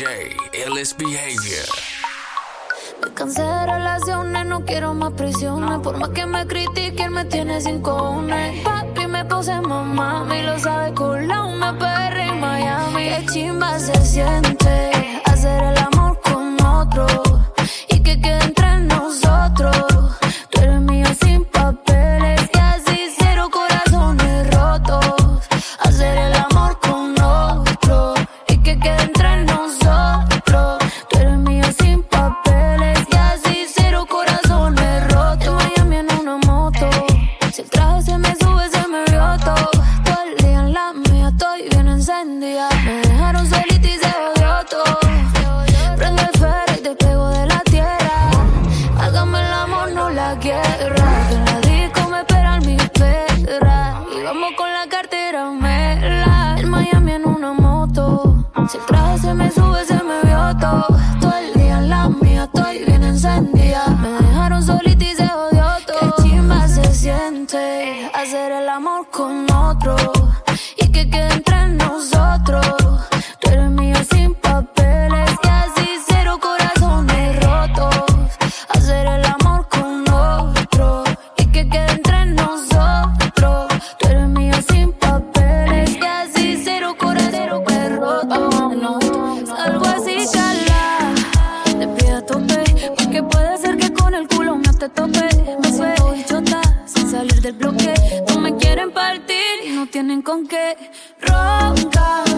DJ Behavior. Me cansé de relaciones, no quiero más prisiones. Por más que me critiquen, me tiene sin cojones. Papi, me puse mamá, me lo sabe colado. Me perre en Miami. Qué chimba se siente hacer el amor con otro. 没错 tienen con qué roncar.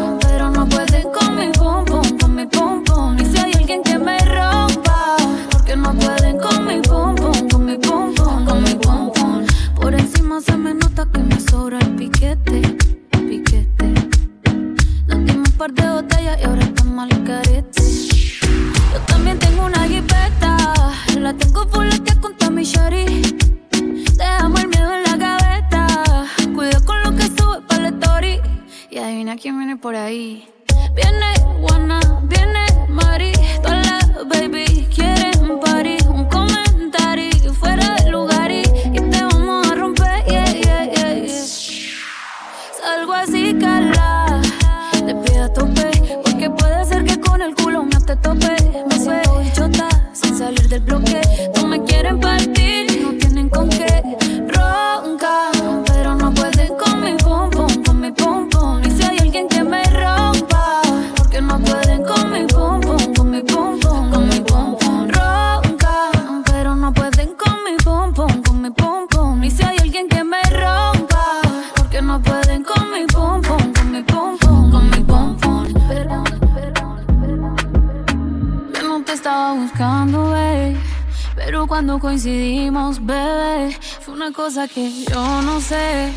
cosa que yo no sé.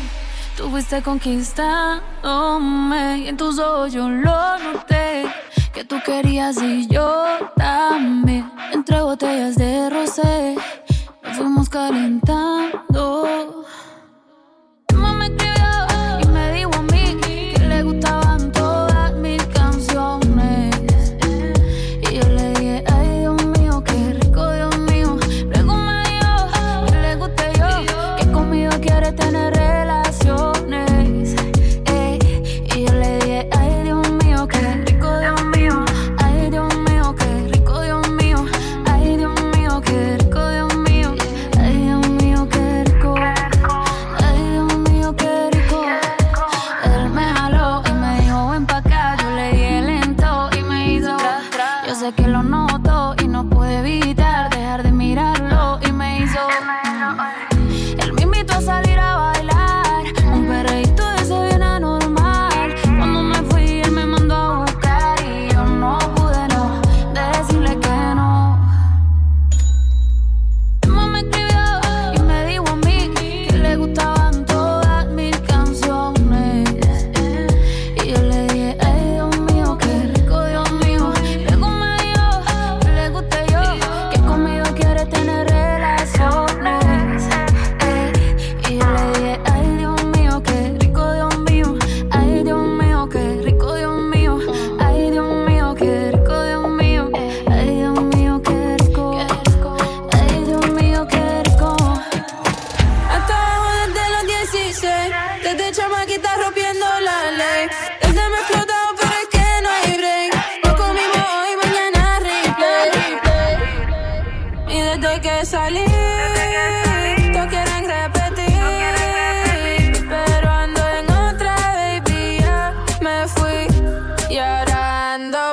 Tú fuiste conquistándome y en tus ojos yo lo noté. Que tú querías y yo también. Entre botellas de rosé nos fuimos calentando.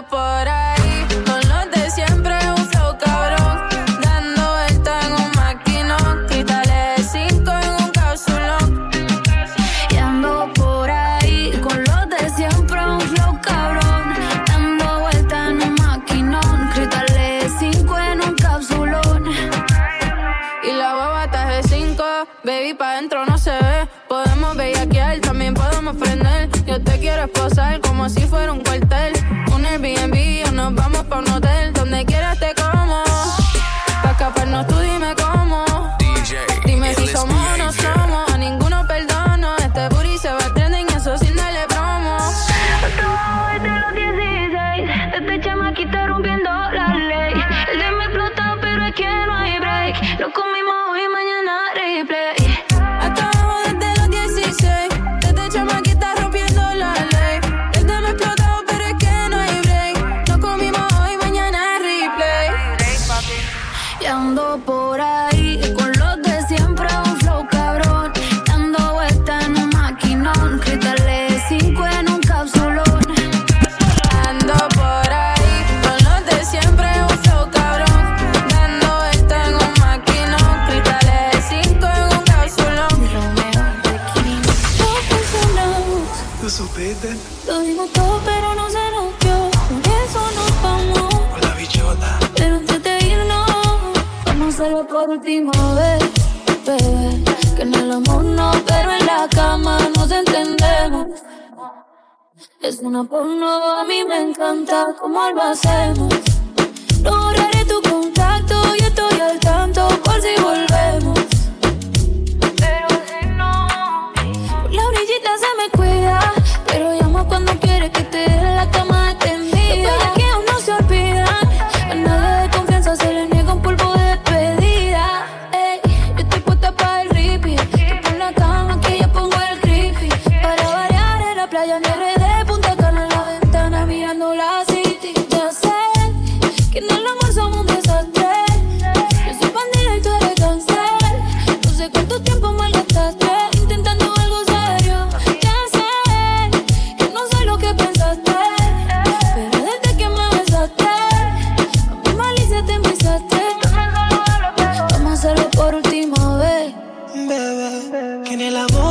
but I Loco Es una porno, a mí me encanta cómo lo hacemos. en el amor.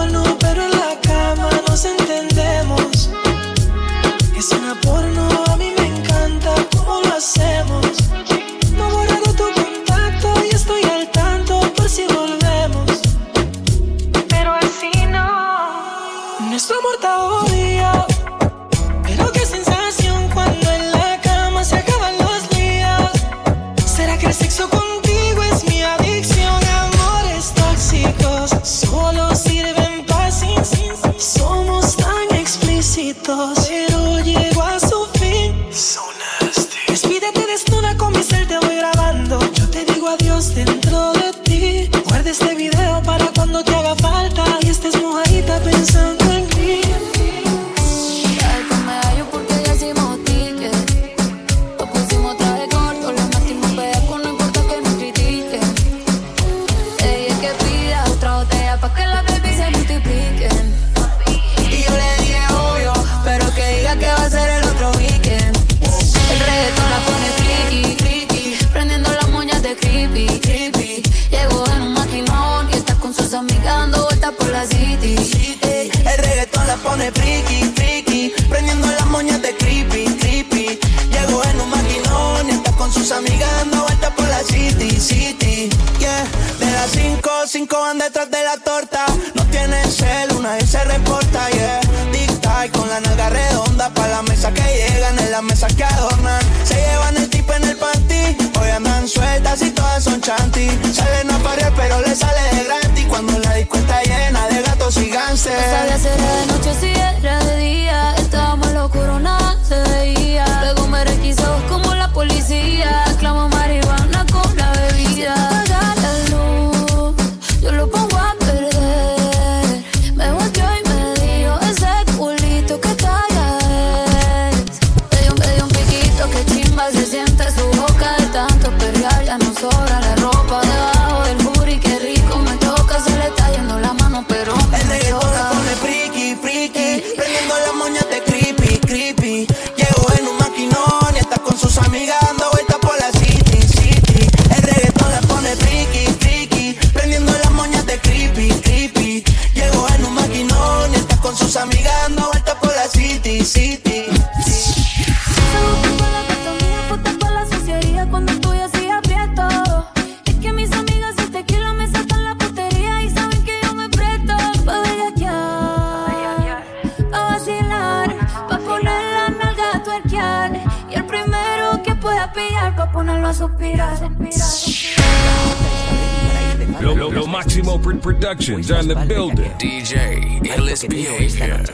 Corporate Productions on the building. DJ Illis Behavior.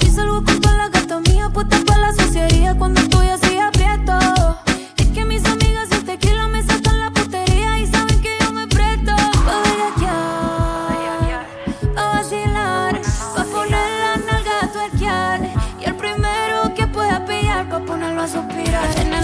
Y salgo con la gata mía, puesta para la suciedad cuando estoy así aprieto. Es que mis amigas y tequila me sacan la putería y saben que yo me presto. Pa' a vacilar, pa' poner la nalga a tuerquear. Y el primero que pueda pillar, pa' ponerlo a suspirar.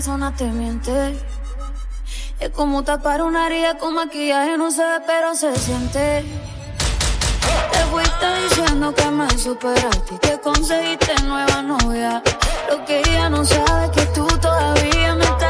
persona te. Es como tapar una herida con maquillaje, no se pero se siente. Te fuiste diciendo que me superaste y que conseguiste nueva novia. Lo que ella no sabe es que tú todavía me estás.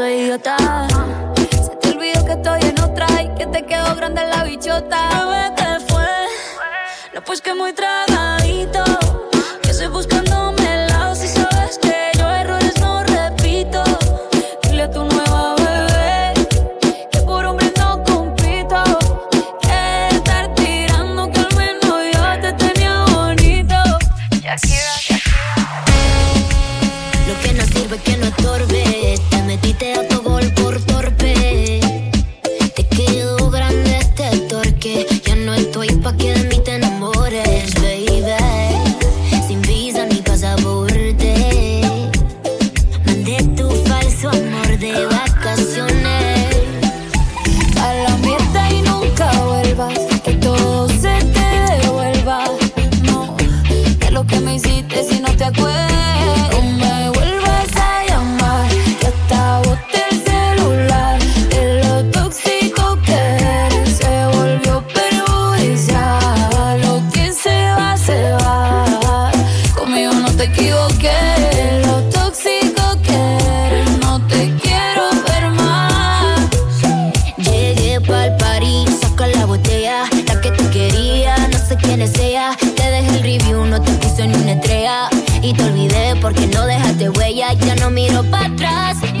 soy idiota. Se te olvidó que estoy en otra y que te quedó grande la bichota. Bebé, te fue. No, pues que muy trago.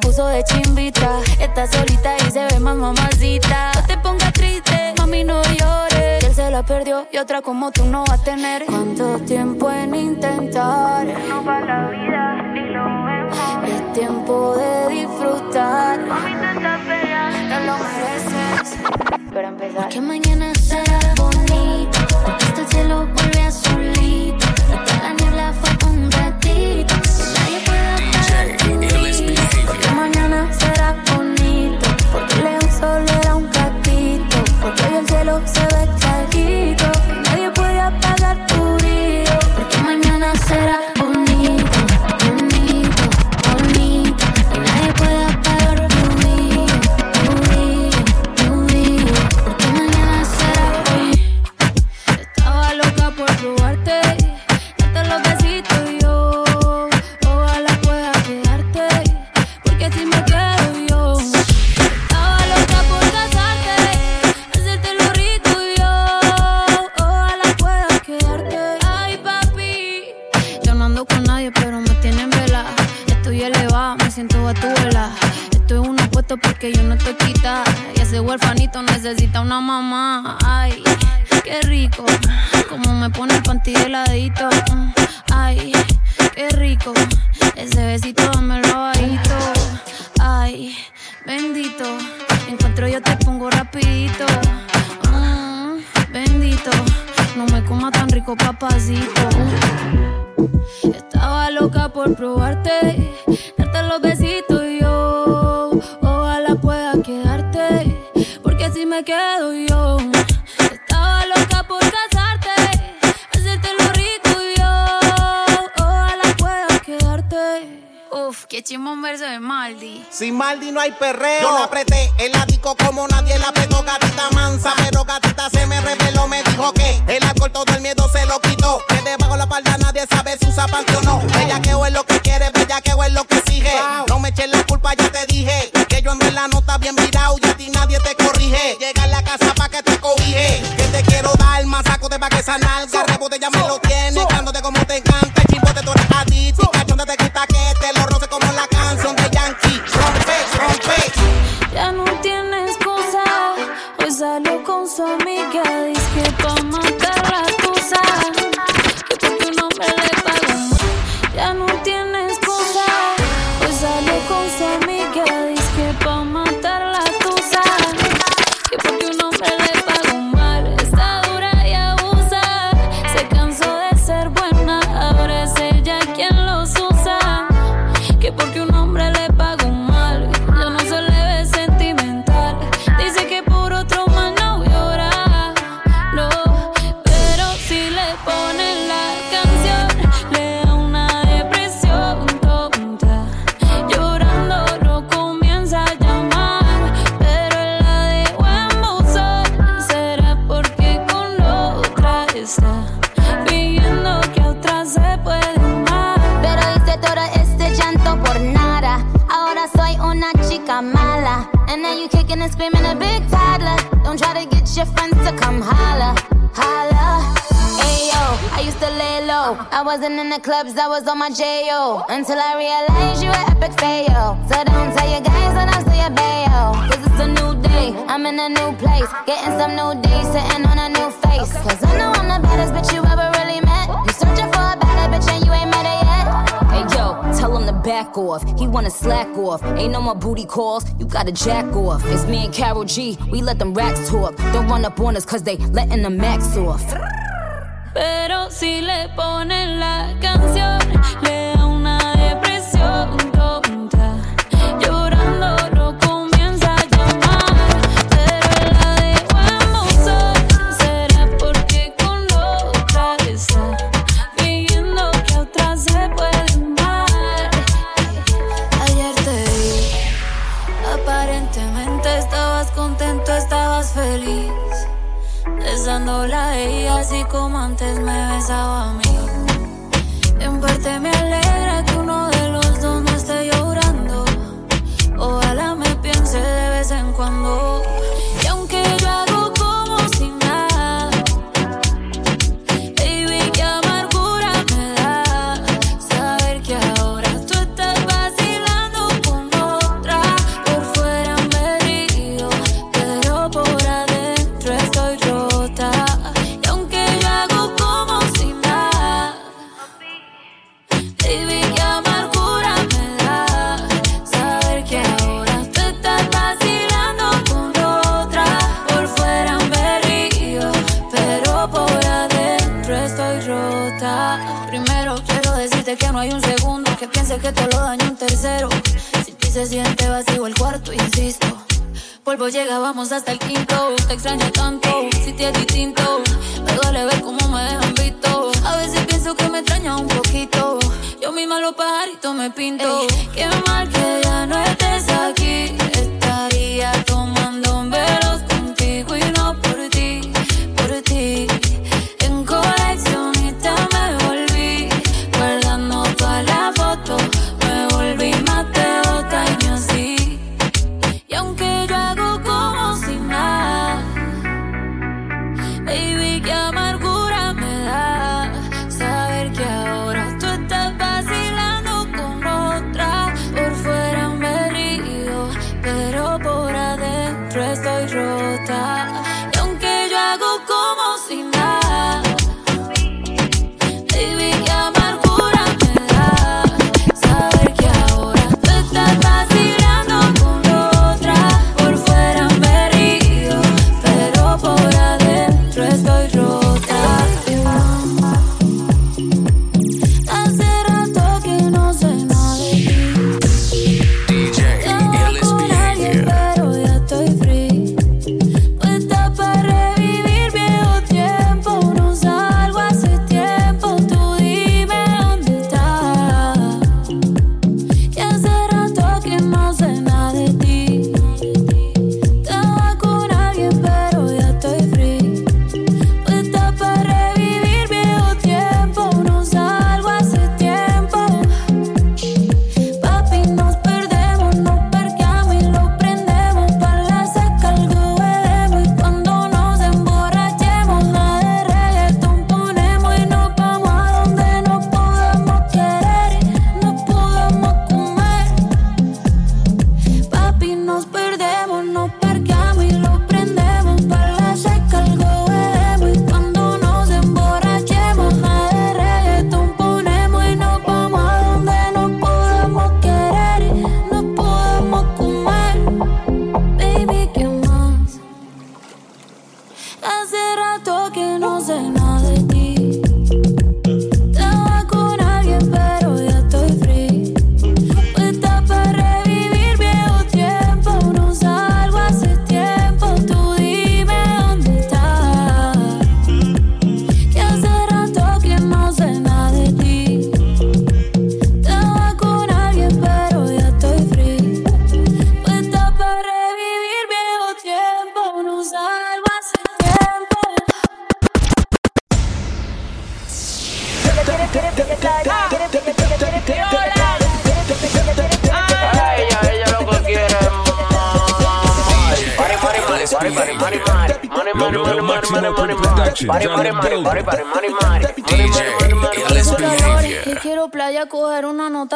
Puso de chimbita. Estás solita y se ve más mamacita. No te pongas triste, mami no llores. Él se la perdió y otra como tú no va a tener. ¿Cuánto tiempo en intentar? No va la vida, ni lo vemos. Es tiempo de disfrutar. Mami, tanta pena, no lo mereces. Pero empezar. Que mañana porque yo no te quita. Y ese huerfanito necesita una mamá. Ay, qué rico. Como me pone el panty heladito. Ay, qué rico. Ese besito dámelo bajito. Ay, bendito. Encuentro yo te pongo rapidito. Mm, bendito. No me coma tan rico, papacito. Estaba loca por probarte, darte los besitos quedo yo. Chimón un verso de Maldi. Sin Maldi no hay perreo. Yo la apreté, el disco como nadie la apretó, gatita mansa. Pero gatita se me reveló, me dijo que el alcohol todo el miedo se lo quitó. Que debajo la palda nadie sabe si usa o no. Bellaqueo es lo que quiere, bellaqueo es lo que exige. No me eches la culpa, ya te dije. Que yo ando en la nota bien virado y a ti nadie te corrige. Llega a la casa pa' que te cobije. Que te quiero dar más saco de pa' que esa nalga. Rebote ya me lo tiene, cándote como te encanta. Chimbote tú eres adicto. Cachonde te quita que te lo roce como Ya no tiene excusa. Hoy salió con su amiga. Clubs, I was on my J.O. Until I realized you were epic fail. So don't tell your guys when I say your bayo. Cause it's a new day, I'm in a new place. Getting some new days, sitting on a new face. Cause I know I'm the baddest bitch you ever really met. You searching for a better bitch and you ain't met her yet. Hey yo, tell him to back off. He wanna slack off. Ain't no more booty calls. You gotta jack off. It's me and Carol G. We let them racks talk. Don't run up on us cause they letting the max off. Pero si le ponen la canción, le da una depresión. Besándola a ella así como antes me besaba a mí. En parte me cuarto, insisto. Polvo llega, vamos hasta el quinto. Te extraño tanto, si te es distinto. Me duele ver cómo me dejan visto. A veces pienso que me extraña un poquito. Yo misma los pajaritos me pinto. qué mal que ya no estés aquí. Estaría tomando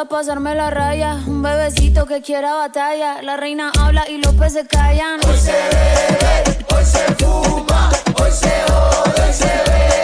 pasarme la raya. Un bebecito que quiera batalla. La reina habla y los peces callan. Hoy se bebe, hoy se fuma, hoy se hoy se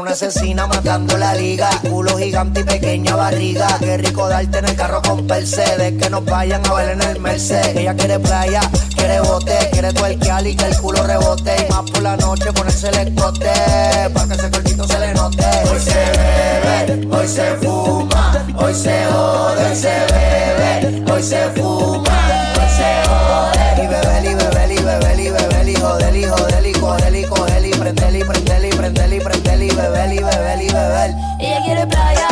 una asesina matando la liga, culo gigante y pequeña barriga. Qué rico darte en el carro con Mercedes, que nos vayan a ver en el Mercedes. Ella quiere playa, quiere bote, quiere tuerquear y que el culo rebote. Más por la noche ponerse el escote, para que ese cortito se le note. Hoy se bebe, hoy se fuma, hoy se jode, hoy se bebe, hoy se fuma, hoy se jode. Y bebe, y bebe, y bebe, y bebe, y joder, y joder, y coger, y coger, prender, y prender, y prender, y prender, y beber, y beber, y beber. Ella quiere playa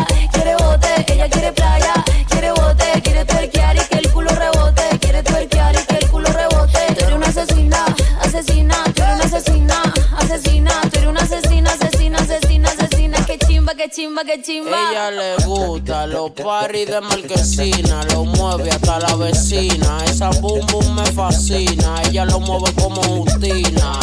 Ella quiere playa, quiere bote, quiere twerkear y que el culo rebote. Quiere twerkear y que el culo rebote. Tú eres una asesina, asesina, tú eres una asesina, asesina, tú eres una asesina, asesina, asesina, asesina. Que chimba, que chimba, que chimba. Ella le gusta los paris de marquesina, lo mueve hasta la vecina. Esa boom boom me fascina, ella lo mueve como Justina.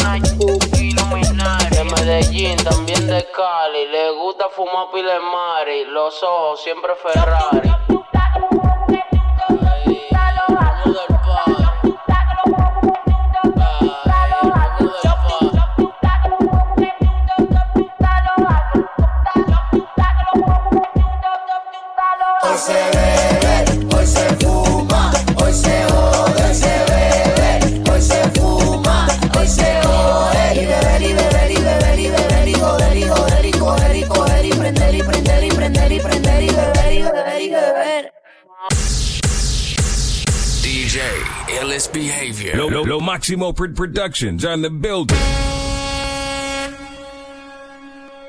De Medellín, también de Cali, le gusta fumar pile mari, los ojos siempre Ferrari. Behavior. Lo, lo, lo Maximo Productions on the building.